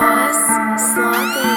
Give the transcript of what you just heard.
boss, sloppy.